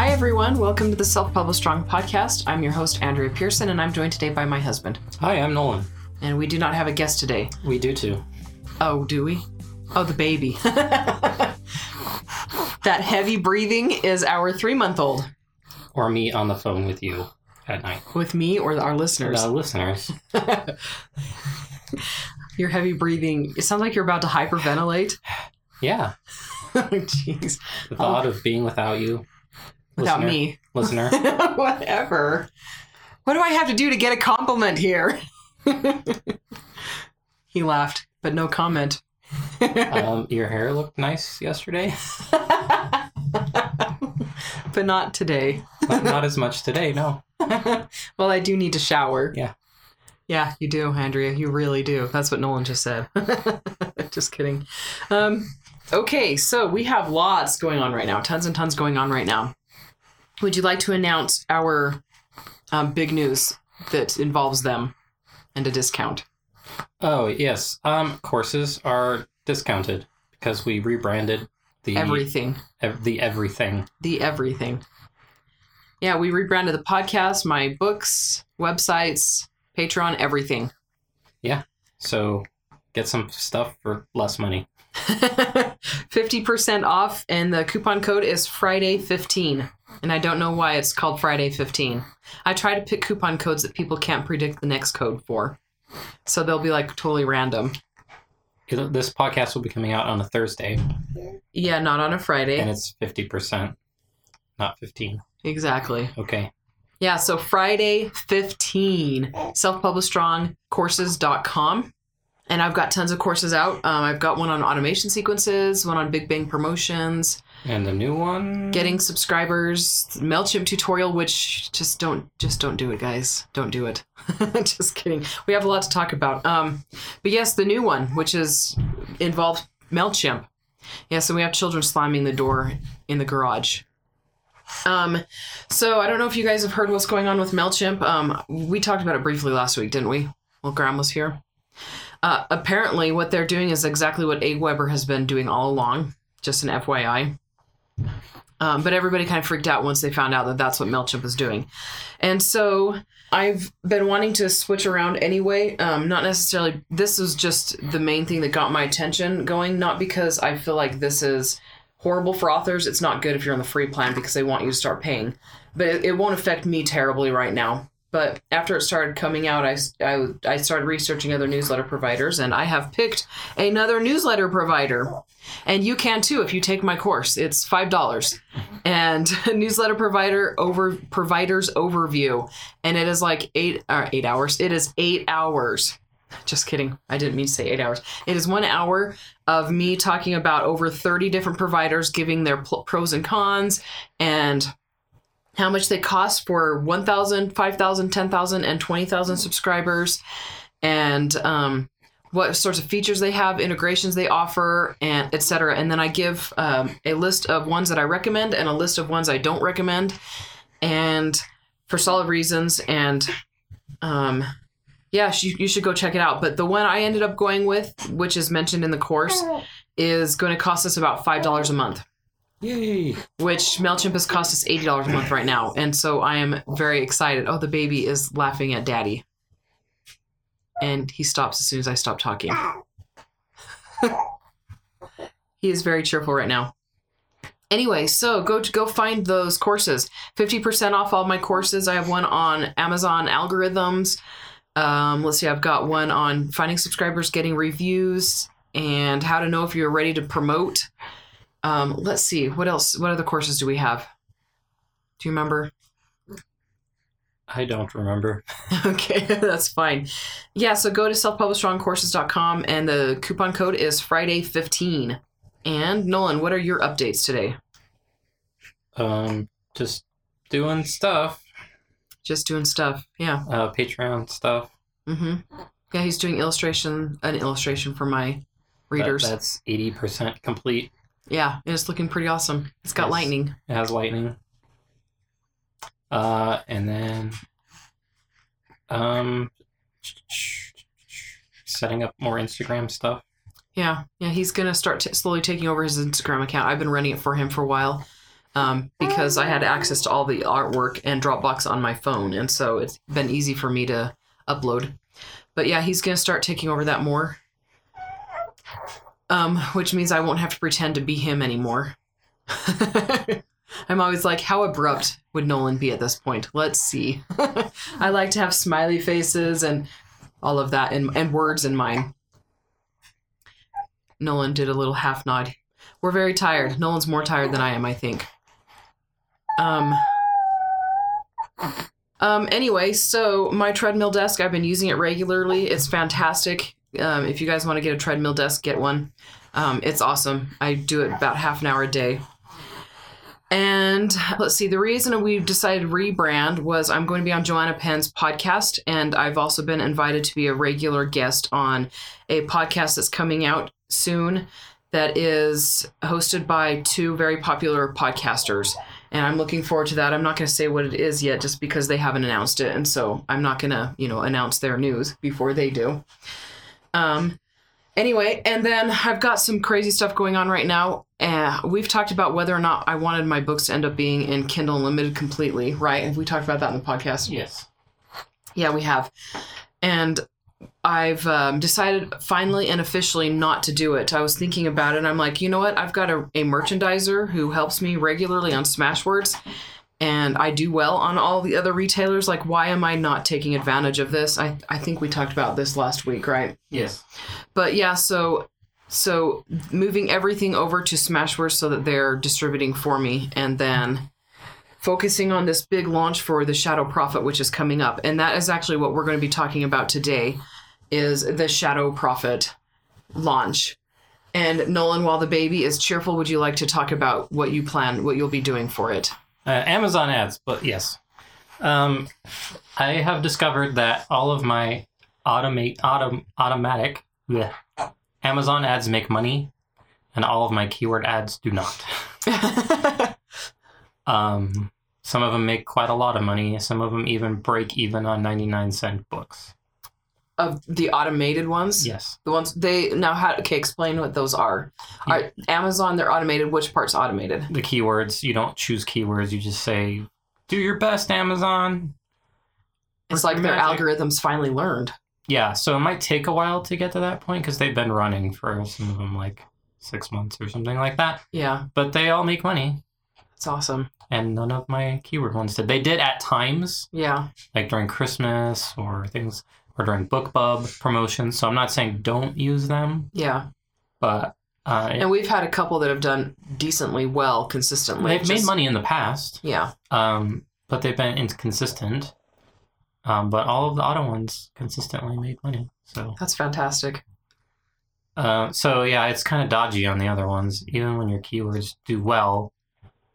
Hi, everyone. Welcome to the Self Publish Strong podcast. I'm your host, Andrea Pearson, and I'm joined today by my husband. Hi, I'm Nolan. And we do not have a guest today. We do too. Oh, do we? Oh, the baby. that heavy breathing is our three month old. Or me on the phone with you at night. With me or our listeners? The listeners. Your heavy breathing, it sounds like you're about to hyperventilate. Yeah. Jeez. The thought of being without you. Without listener, me. Listener. Whatever. What do I have to do to get a compliment here? he laughed, but no comment. um, your hair looked nice yesterday. but not today. Not, not as much today, no. well, I do need to shower. Yeah. Yeah, you do, Andrea. You really do. That's what Nolan just said. just kidding. Um, okay, so we have lots going on right now, tons and tons going on right now. Would you like to announce our um, big news that involves them and a discount? Oh, yes. Um, courses are discounted because we rebranded the Everything. ev- the everything. The everything. Yeah, we rebranded the podcast, my books, websites, Patreon, everything. Yeah, so get some stuff for less money. 50% off, and the coupon code is Friday15. And I don't know why it's called Friday 15. I try to pick coupon codes that people can't predict the next code for. So they'll be like totally random. This podcast will be coming out on a Thursday, Yeah, not on a Friday. and it's fifty percent, not fifteen. Exactly. Okay. Yeah, so Friday 15, self-publishstrongcourses.com. And I've got tons of courses out. Um, I've got one on automation sequences, one on Big Bang promotions, And the new one. getting subscribers, Mailchimp tutorial, which just don't just don't do it, guys. Don't do it. just kidding. We have a lot to talk about. Um, but yes, the new one, which is involved Mailchimp. Yeah, so we have children slamming the door in the garage. Um, so I don't know if you guys have heard what's going on with Mailchimp. Um, we talked about it briefly last week, didn't we? Well, Graham was here. Uh, apparently, what they're doing is exactly what AWeber has been doing all along. Just an FYI. Um, but everybody kind of freaked out once they found out that that's what Mailchimp is doing, and so I've been wanting to switch around anyway. Um, not necessarily. This was just the main thing that got my attention going. Not because I feel like this is horrible for authors. It's not good if you're on the free plan because they want you to start paying. But it, it won't affect me terribly right now. But after it started coming out, I, I, I started researching other newsletter providers, and I have picked another newsletter provider. And you can too if you take my course. It's five dollars, and newsletter provider over providers overview, and it is like eight or eight hours. It is eight hours. Just kidding. I didn't mean to say eight hours. It is one hour of me talking about over 30 different providers, giving their pros and cons, and how much they cost for 1,000, 5,000, 10,000, and 20,000 subscribers, and um, what sorts of features they have, integrations they offer, and etc. And then I give um, a list of ones that I recommend and a list of ones I don't recommend, and for solid reasons. And um, yeah, you, you should go check it out. But the one I ended up going with, which is mentioned in the course, is going to cost us about five dollars a month Yay! which MailChimp has cost us $80 a month right now. And so I am very excited. Oh, the baby is laughing at daddy. And he stops as soon as I stop talking. he is very cheerful right now. Anyway, so go to go find those courses. 50% off all my courses. I have one on Amazon algorithms. Um, let's see, I've got one on finding subscribers, getting reviews, and how to know if you're ready to promote. Um, let's see, what else? What other courses do we have? Do you remember? I don't remember. okay, that's fine. Yeah, so go to selfpublishstrongcourses.com and the coupon code is Friday15. And Nolan, what are your updates today? Um, just doing stuff. Just doing stuff. Yeah. Uh, Patreon stuff. Mm-hmm. Yeah, he's doing illustration, an illustration for my That- readers. that's eighty percent complete. Yeah, and it's looking pretty awesome. It's got Yes. lightning. It has lightning. Uh, and then, um, setting up more Instagram stuff. Yeah, yeah, he's gonna start t- slowly taking over his Instagram account. I've been running it for him for a while, um, because I had access to all the artwork and Dropbox on my phone, and so it's been easy for me to upload. But yeah, he's gonna start taking over that more, um, which means I won't have to pretend to be him anymore. I'm always like, how abrupt would Nolan be at this point? Let's see. I like to have smiley faces and all of that and, and words in mine. Nolan did a little half nod. We're very tired. Nolan's more tired than I am, I think. Um. Um. Anyway, so my treadmill desk, I've been using it regularly. It's fantastic. Um, if you guys want to get a treadmill desk, get one. Um, it's awesome. I do it about half an hour a day. And let's see, the reason we decided to rebrand was I'm going to be on Joanna Penn's podcast, and I've also been invited to be a regular guest on a podcast that's coming out soon that is hosted by two very popular podcasters. And I'm looking forward to that. I'm not going to say what it is yet just because they haven't announced it. And so I'm not going to, you know, announce their news before they do. Um, anyway, and then I've got some crazy stuff going on right now. Uh, we've talked about whether or not I wanted my books to end up being in Kindle Unlimited completely, right? Have we talked about that in the podcast? Yes. Yeah, we have. And I've um, decided finally and officially not to do it. I was thinking about it and I'm like, you know what? I've got a, a merchandiser who helps me regularly on Smashwords and I do well on all the other retailers. Like, why am I not taking advantage of this? I, I think we talked about this last week, right? Yes. But yeah, so so moving everything over to Smashwords so that they're distributing for me and then focusing on this big launch for the Shadow Prophet which is coming up. And that is actually what we're going to be talking about today is the Shadow Prophet launch. And Nolan, while the baby is cheerful, would you like to talk about what you plan, what you'll be doing for it? Uh, Amazon ads, but yes. Um, I have discovered that all of my automate autom- automatic bleh, Amazon ads make money, and all of my keyword ads do not. Um, some of them make quite a lot of money. Some of them even break even on 99 cent books. Of the automated ones? Yes. The ones they now how okay, explain what those are. Are Amazon they're automated, which part's automated? The keywords, you don't choose keywords, you just say, do your best, Amazon. It's like their magic. algorithms finally learned. Yeah, so it might take a while to get to that point because they've been running for some of them like six months or something like that. Yeah, But they all make money, it's awesome. and none of my keyword ones did. They did at times, Yeah. like during Christmas or things, or during BookBub promotions. So I'm not saying don't use them, Yeah. but uh, And we've had a couple that have done decently well consistently. they've made money in the past, Yeah. um, but they've been inconsistent. Um, but all of the auto ones consistently made money. So, That's fantastic. uh, so yeah, it's kind of dodgy on the other ones. Even when your keywords do well,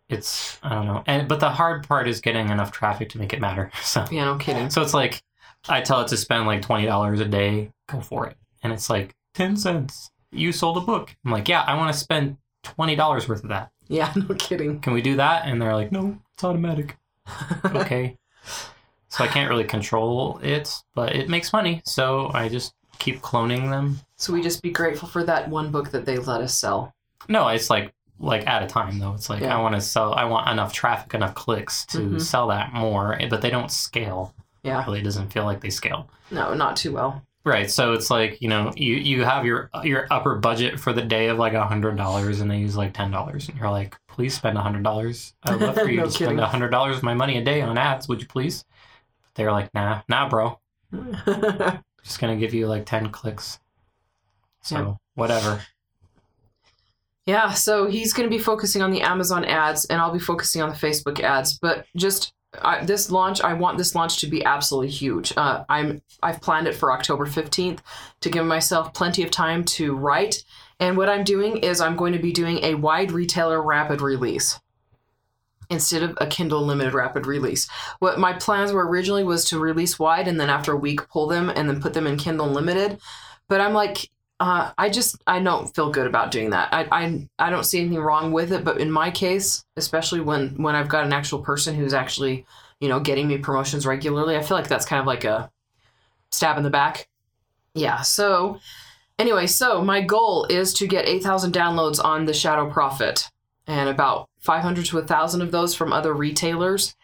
it's I don't know. And but the hard part is getting enough traffic to make it matter. So, Yeah, no kidding. so it's like I tell it to spend like twenty dollars a day. Go for it. And it's like ten cents. You sold a book. I'm like, yeah, I want to spend twenty dollars worth of that. Yeah, no kidding. Can we do that? And they're like, no, it's automatic. okay. so I can't really control it, but it makes money. So I just keep cloning them. so we just be grateful for that one book that they let us sell. No, it's like like at a time though. It's like Yeah. I want to sell. I want enough traffic, enough clicks to Mhm. sell that more, but they don't scale. Yeah. It really doesn't feel like they scale. No, not too well. Right. So it's like you know you you have your your upper budget for the day of like a hundred dollars, and they use like ten dollars, and you're like, please spend a hundred dollars. I'd love for you No to spend kidding. a hundred dollars of my money a day on ads. Would you please? They're like, nah, nah, bro. just gonna give you like 10 clicks so Yeah. whatever Yeah, so he's going to be focusing on the Amazon ads, and I'll be focusing on the Facebook ads. But just I, this launch, I want this launch to be absolutely huge. Uh, I'm I've planned it for October fifteenth to give myself plenty of time to write. And what I'm doing is I'm going to be doing a wide retailer rapid release instead of a Kindle Unlimited rapid release. What my plans were originally was to release wide and then after a week pull them and then put them in Kindle Unlimited. But I'm like, uh, I just I don't feel good about doing that. I, I I don't see anything wrong with it, but in my case, especially when when I've got an actual person who's actually you know getting me promotions regularly, I feel like that's kind of like a stab in the back. Yeah. So anyway, so my goal is to get eight thousand downloads on the Shadow Prophet. and about 500 to 1,000 of those from other retailers.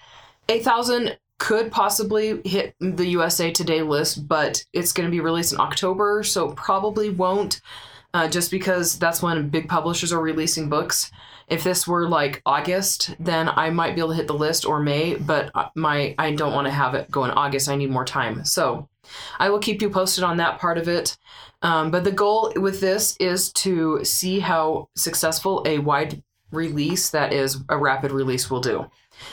8,000 could possibly hit the USA Today list, but it's going to be released in October, so probably won't, uh, just because that's when big publishers are releasing books. If this were like August, then I might be able to hit the list or May, but uh, my I don't want to have it go in August. I need more time, so I will keep you posted on that part of it. Um, but the goal with this is to see how successful a wide release that is a rapid release will do.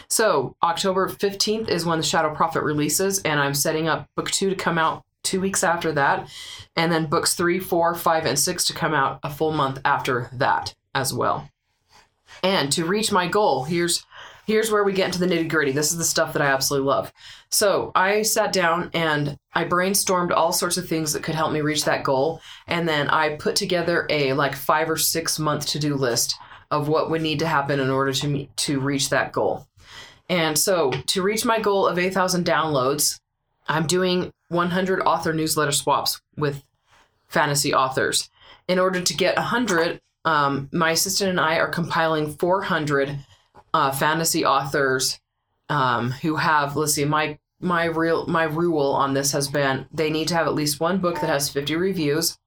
So October 15th is when the Shadow Prophet releases, and I'm setting up book two to come out two weeks after that, and then books three, four, five, and six to come out a full month after that as well. And to reach my goal, here's here's where we get into the nitty gritty. This is the stuff that I absolutely love. So I sat down and I brainstormed all sorts of things that could help me reach that goal, and then I put together a like five or six month to do list of what would need to happen in order to meet, to reach that goal. And so to reach my goal of 8,000 downloads, I'm doing 100 author newsletter swaps with fantasy authors. In order to get 100, um, my assistant and I are compiling 400 uh, fantasy authors um, who have, let's see, my my real my rule on this has been they need to have at least one book that has 50 reviews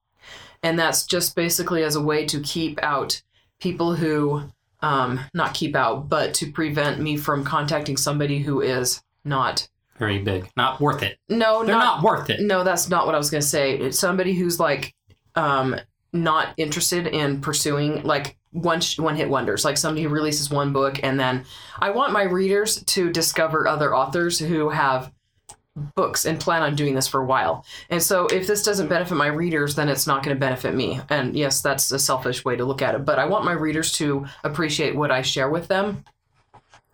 and that's just basically as a way to keep out people who um, not keep out, but to prevent me from contacting somebody who is not very big, not worth it. No, They're not, not worth it. No, that's not what I was gonna say. It's somebody who's like um, not interested in pursuing like one sh- one hit wonders, like somebody who releases one book and then I want my readers to discover other authors who have books and plan on doing this for a while. And so if this doesn't benefit my readers, then it's not going to benefit me. And yes, that's a selfish way to look at it, but I want my readers to appreciate what I share with them.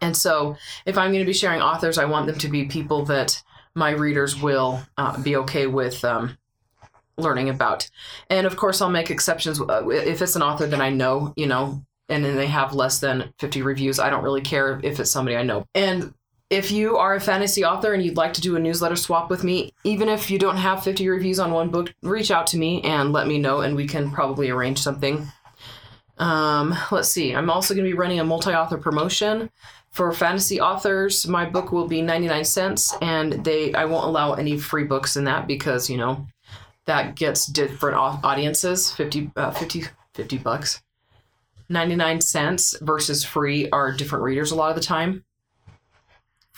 And so if I'm going to be sharing authors, I want them to be people that my readers will uh, be okay with um, learning about. And of course, I'll make exceptions. Uh, if it's an author that I know, you know, and then they have less than 50 reviews, I don't really care if it's somebody I know. And if you are a fantasy author and you'd like to do a newsletter swap with me, even if you don't have 50 reviews on one book, reach out to me and let me know, and we can probably arrange something. Um, let's see. I'm also going to be running a multi author promotion for fantasy authors. My book will be 99 cents, and they I won't allow any free books in that because, you know, that gets different audiences 50, uh, 50, 50 bucks. 99 cents versus free are different readers a lot of the time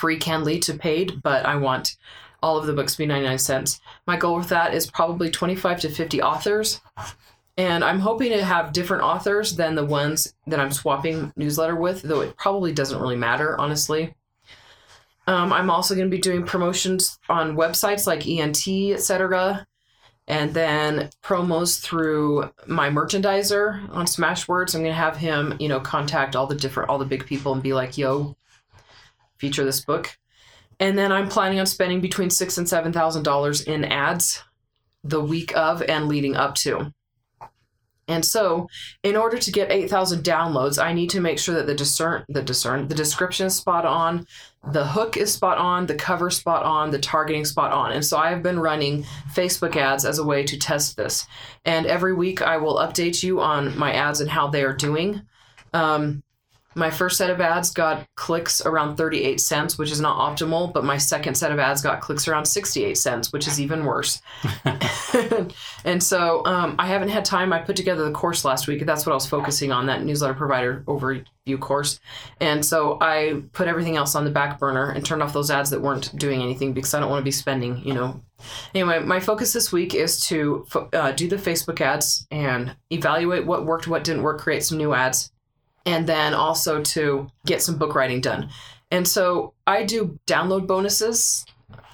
free can lead to paid, but I want all of the books to be 99 cents. My goal with that is probably 25 to 50 authors. And I'm hoping to have different authors than the ones that I'm swapping newsletter with, though it probably doesn't really matter, honestly. Um, I'm also going to be doing promotions on websites like ENT, etc. And then promos through my merchandiser on Smashwords. I'm going to have him, you know, contact all the different, all the big people and be like, yo, feature this book. And then I'm planning on spending between six and seven thousand dollars in ads the week of and leading up to. And so, in order to get 8,000 downloads, I need to make sure that the discern, the discern, the description is spot on, the hook is spot on, the cover spot on, the targeting spot on. And so I have been running Facebook ads as a way to test this. And every week I will update you on my ads and how they are doing. Um, my first set of ads got clicks around 38 cents, which is not optimal, but my second set of ads got clicks around 68 cents, which is even worse. and so um, I haven't had time. I put together the course last week. That's what I was focusing on, that newsletter provider overview course. And so I put everything else on the back burner and turned off those ads that weren't doing anything because I don't want to be spending, you know. Anyway, my focus this week is to uh, do the Facebook ads and evaluate what worked, what didn't work, create some new ads and then also to get some book writing done. And so I do download bonuses.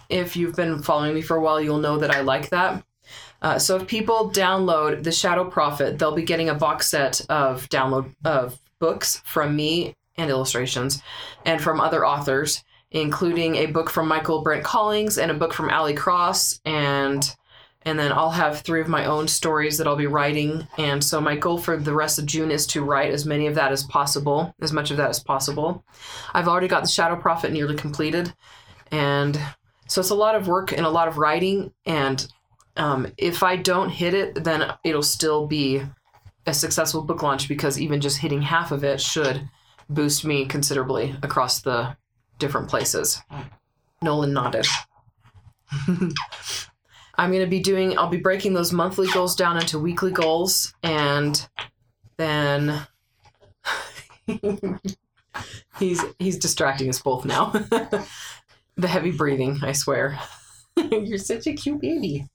If you've been following me for a while, you'll know that I like that. Uh, so if people download the Shadow Prophet, they'll be getting a box set of download of books from me and illustrations, and from other authors, including a book from Michaelbrent Collings and a book from Ali Cross and and then I'll have three of my own stories that I'll be writing. And so my goal for the rest of June is to write as many of that as possible, as much of that as possible. I've already got the Shadow Prophet nearly completed, and so it's a lot of work and a lot of writing. And um, if I don't hit it, then it'll still be a successful book launch because even just hitting half of it should boost me considerably across the different places. Nolan nodded. I'm going to be doing, I'll be breaking those monthly goals down into weekly goals and then he's he's distracting us both now. the heavy breathing, I swear. You're such a cute baby.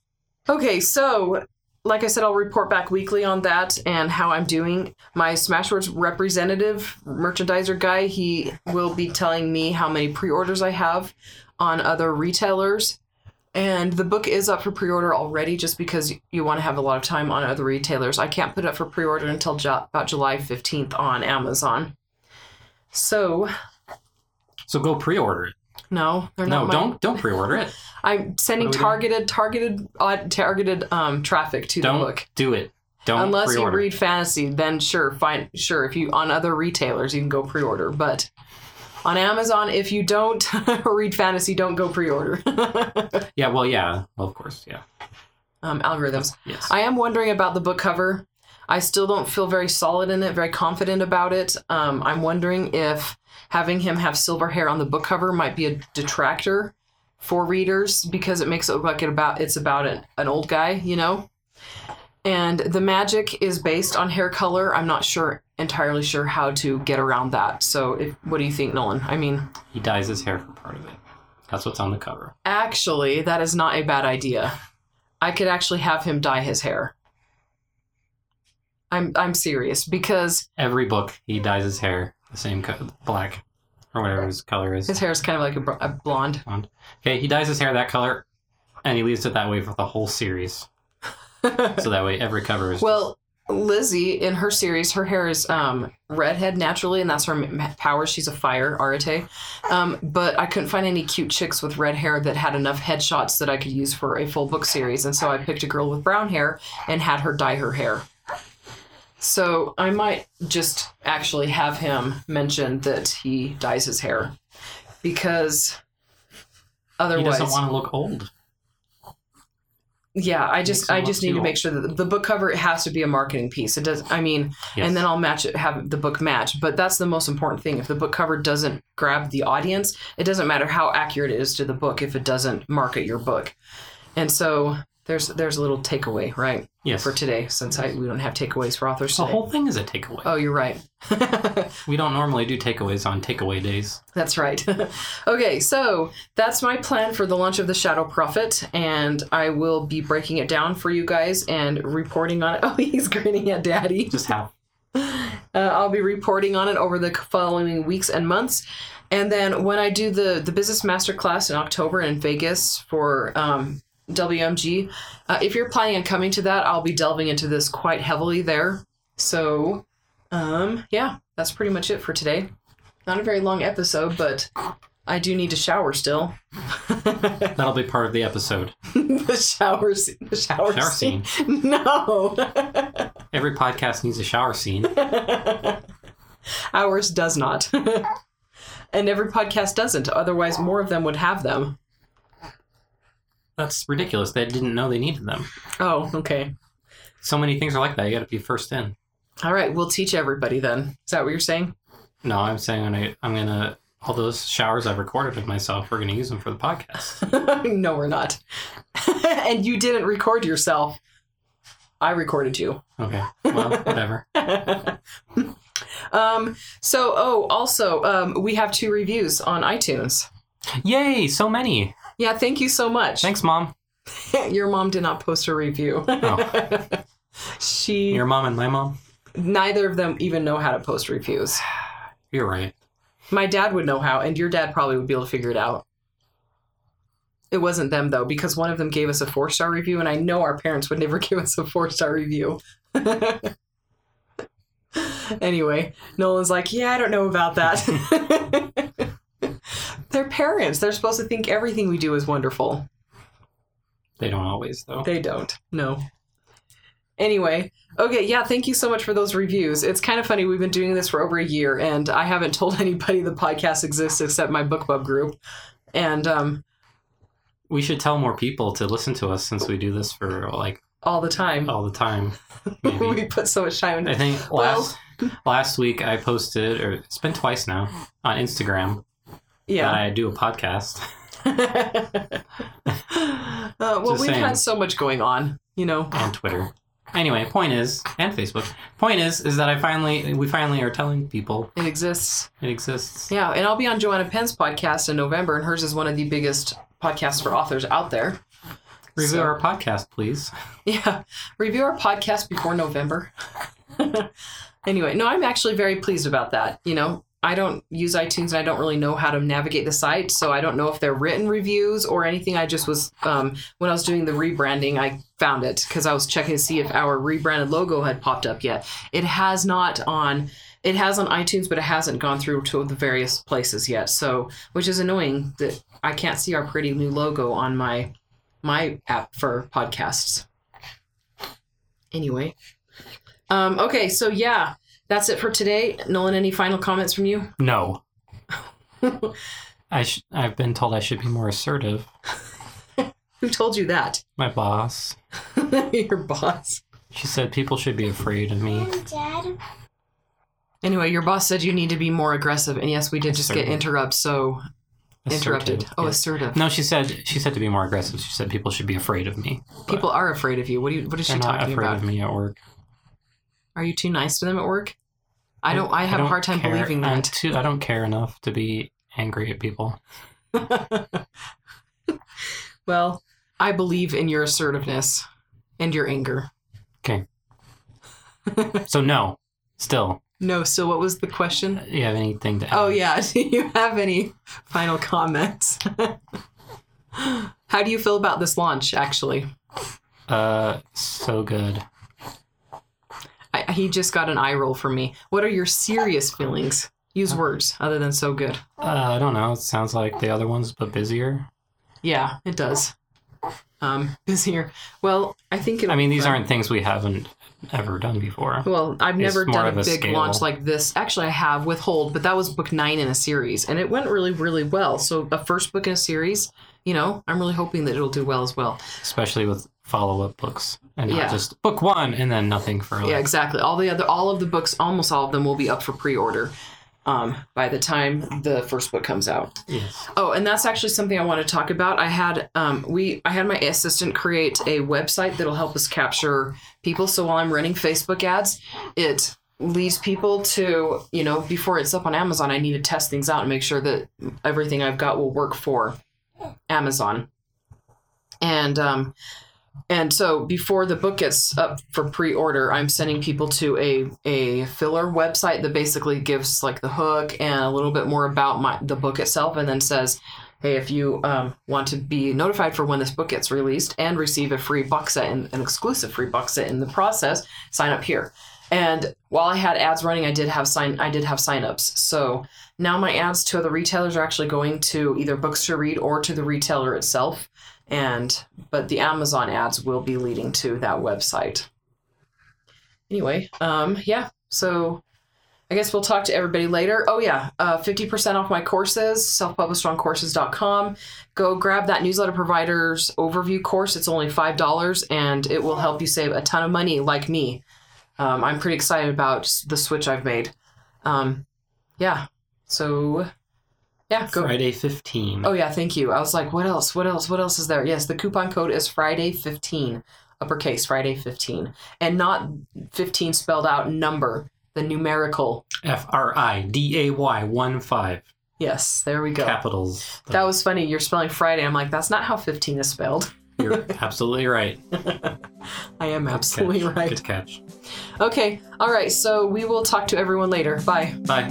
Okay, so like I said, I'll report back weekly on that and how I'm doing. My Smashwords representative, merchandiser guy, he will be telling me how many pre orders I have on other retailers. And the book is up for pre order already just because you want to have a lot of time on other retailers. I can't put it up for pre order until ju- about July 15th on Amazon. So, So go pre-order it. no, they're No, not. my- don't don't pre-order it. I'm sending What are we targeted, targeted, uh, targeted um, traffic to the Don't book. do it. Don't Unless you pre-order. read fantasy, then sure, fine, sure. If you on other retailers, you can go pre-order. But on Amazon, if you don't read fantasy, don't go pre-order. Yeah, well, yeah, well, of course, yeah, um, algorithms. yes. I am wondering about the book cover. I still don't feel very solid in it, very confident about it. Um, I'm wondering if having him have silver hair on the book cover might be a detractor for readers because it makes it look like it about it's about an, an old guy, you know. And the magic is based on hair color. I'm not sure entirely sure how to get around that. So, if, what do you think, Nolan? I mean, he dyes his hair for part of it. That's what's on the cover. actually, that is not a bad idea. I could actually have him dye his hair. I'm I'm serious because Every book, he dyes his hair the same co- black or whatever his color is. his hair is kind of like a, br- a blonde. Okay, he dyes his hair that color, and he leaves it that way for the whole series. So that way, every cover is. well, Lizzie in her series, her hair is um, redhead naturally, and that's her power. She's a fire arate. Um, but I couldn't find any cute chicks with red hair that had enough headshots that I could use for a full book series, and so I picked a girl with brown hair and had her dye her hair. So I might just actually have him mention that he dyes his hair because he otherwise doesn't want to look old. Yeah, I just I just need to make sure that the book cover it has to be a marketing piece. It does. I mean, Yes. and then I'll match it, have the book match. But that's the most important thing. If the book cover doesn't grab the audience, it doesn't matter how accurate it is to the book if it doesn't market your book. And so there's there's a little takeaway right yes. for today since I we don't have takeaways for authors the whole thing is a takeaway. Oh, you're right. We don't normally do takeaways on takeaway days. That's right. okay, so that's my plan for the launch of the Shadow Prophet, and I will be breaking it down for you guys and reporting on it. Oh, he's grinning at Daddy. Just how? Uh, I'll be reporting on it over the following weeks and months. And then when I do the the business masterclass in October in Vegas for um, WMG, uh, if you're planning on coming to that, I'll be delving into this quite heavily there. So, um, yeah, that's pretty much it for today. Not a very long episode, but I do need to shower still. That'll be part of the episode. the shower, scene, the shower, Shower scene. scene. No. Every podcast needs a shower scene. Ours does not. and every podcast doesn't. Otherwise, more of them would have them. That's ridiculous. They didn't know they needed them. Oh, okay. So many things are like that. You got to be first in. All right, we'll teach everybody then. Is that what you're saying? No, I'm saying when I, I'm gonna all those showers I've recorded with myself. We're gonna use them for the podcast. no, we're not. and you didn't record yourself. I recorded you. Okay. Well, whatever. um, so, oh, also, um, we have two reviews on iTunes. Yay! So many. Yeah, thank you so much. Thanks, mom. Your mom did not post a review. Oh, she, your mom and my mom. neither of them even know how to post reviews. You're right. My dad would know how, and your dad probably would be able to figure it out. It wasn't them though, because one of them gave us a four star review, and I know our parents would never give us a four star review. anyway, Nolan's like, yeah, I don't know about that. They're parents. They're supposed to think everything we do is wonderful. They don't always though. They don't. No. Anyway, okay, yeah, thank you so much for those reviews. It's kind of funny. We've been doing this for over a year, and I haven't told anybody the podcast exists except my book club group. And um, We should tell more people to listen to us since we do this for like all the time. all the time. We put so much time I into think Well- last last week I posted, or it's been twice now, on Instagram Yeah. I do a podcast. uh, well, Just we've saying. had so much going on, you know. and Twitter. Anyway, point is, and Facebook. Point is, is that I finally, we finally are telling people It exists. it exists. Yeah, and I'll be on Joanna Penn's podcast in November, and hers is one of the biggest podcasts for authors out there. Review So- our podcast, please. Yeah, review our podcast before November. anyway, no, I'm actually very pleased about that. You know, I don't use iTunes and I don't really know how to navigate the site, so I don't know if they're written reviews or anything. I just was um, when I was doing the rebranding, I found it because I was checking to see if our rebranded logo had popped up yet. It has not on. It has on iTunes, but it hasn't gone through to the various places yet. So, which is annoying that I can't see our pretty new logo on my my app for podcasts. Anyway, um, okay, so yeah, that's it for today. Nolan, any final comments from you? No. I sh- I've been told I should be more assertive. Who told you that? My boss. Your boss. She said people should be afraid of me. Dad. Anyway, your boss said you need to be more aggressive, and yes, we did just get Assertive. interrupt. So interrupted. Oh, yes. assertive. No, she said she said to be more aggressive. She said people should be afraid of me. People are afraid of you. What do you? What is she They're not afraid of me at work. Are you too nice to them at work? I don't. I have a don't hard time care- believing I'm that. too, I don't care enough to be angry at people. well, I believe in your assertiveness and your anger. Okay. so no, still, No. So, what was the question? Do you have anything to add? Oh yeah. Do you have any final comments? How do you feel about this launch? Actually, Uh, so good. I, he just got an eye roll from me. What are your serious feelings? Use words other than so good. Uh, I don't know. It sounds like the other ones, but busier. Yeah, it does. Um, busier. Well, I think. I mean, these aren't things we haven't ever done before. Well, I've It's never done a a big scale. launch like this. Actually, I have with Hold, but that was book nine in a series, and it went really, really well. So, a first book in a series, you know, I'm really hoping that it'll do well as well. Especially with follow-up books and not Yeah. just book one and then nothing for like. Yeah, exactly. All the other, all of the books, almost all of them will be up for pre-order um, by the time the first book comes out. Yes. Oh, and that's actually something I want to talk about. I had um, we I had my assistant create a website that'll help us capture people. So while I'm running Facebook ads, it leads people to you know before it's up on Amazon, I need to test things out and make sure that everything I've got will work for Amazon. And um, and so before the book gets up for pre-order, I'm sending people to a a filler website that basically gives like the hook and a little bit more about my the book itself, and then says, "Hey, if you um, want to be notified for when this book gets released and receive a free box set, and an exclusive free box set in the process, sign up here." And while I had ads running, I did have sign I did have signups. So now my ads to other retailers are actually going to either books to read or to the retailer itself and but the Amazon ads will be leading to that website. Anyway, um, yeah. So I guess we'll talk to everybody later. Oh yeah, uh, 50% off my courses, selfpublishstrongcourses.com. Go grab that newsletter provider's overview course. It's only $5 and it will help you save a ton of money like me. Um, I'm pretty excited about the switch I've made. Um, yeah. So yeah, go Friday 15. Oh yeah, thank you. I was like, what else? What else? What else is there? Yes, the coupon code is Friday fifteen, uppercase Friday fifteen, and not fifteen spelled out number, the numerical. F R I D A Y 1 5. Yes, there we go. Capitals. That was funny. You're spelling Friday. I'm like, that's not how fifteen is spelled. You're absolutely right. I am Good absolutely catch. right. Good catch. Okay, all right. So we will talk to everyone later. Bye. Bye.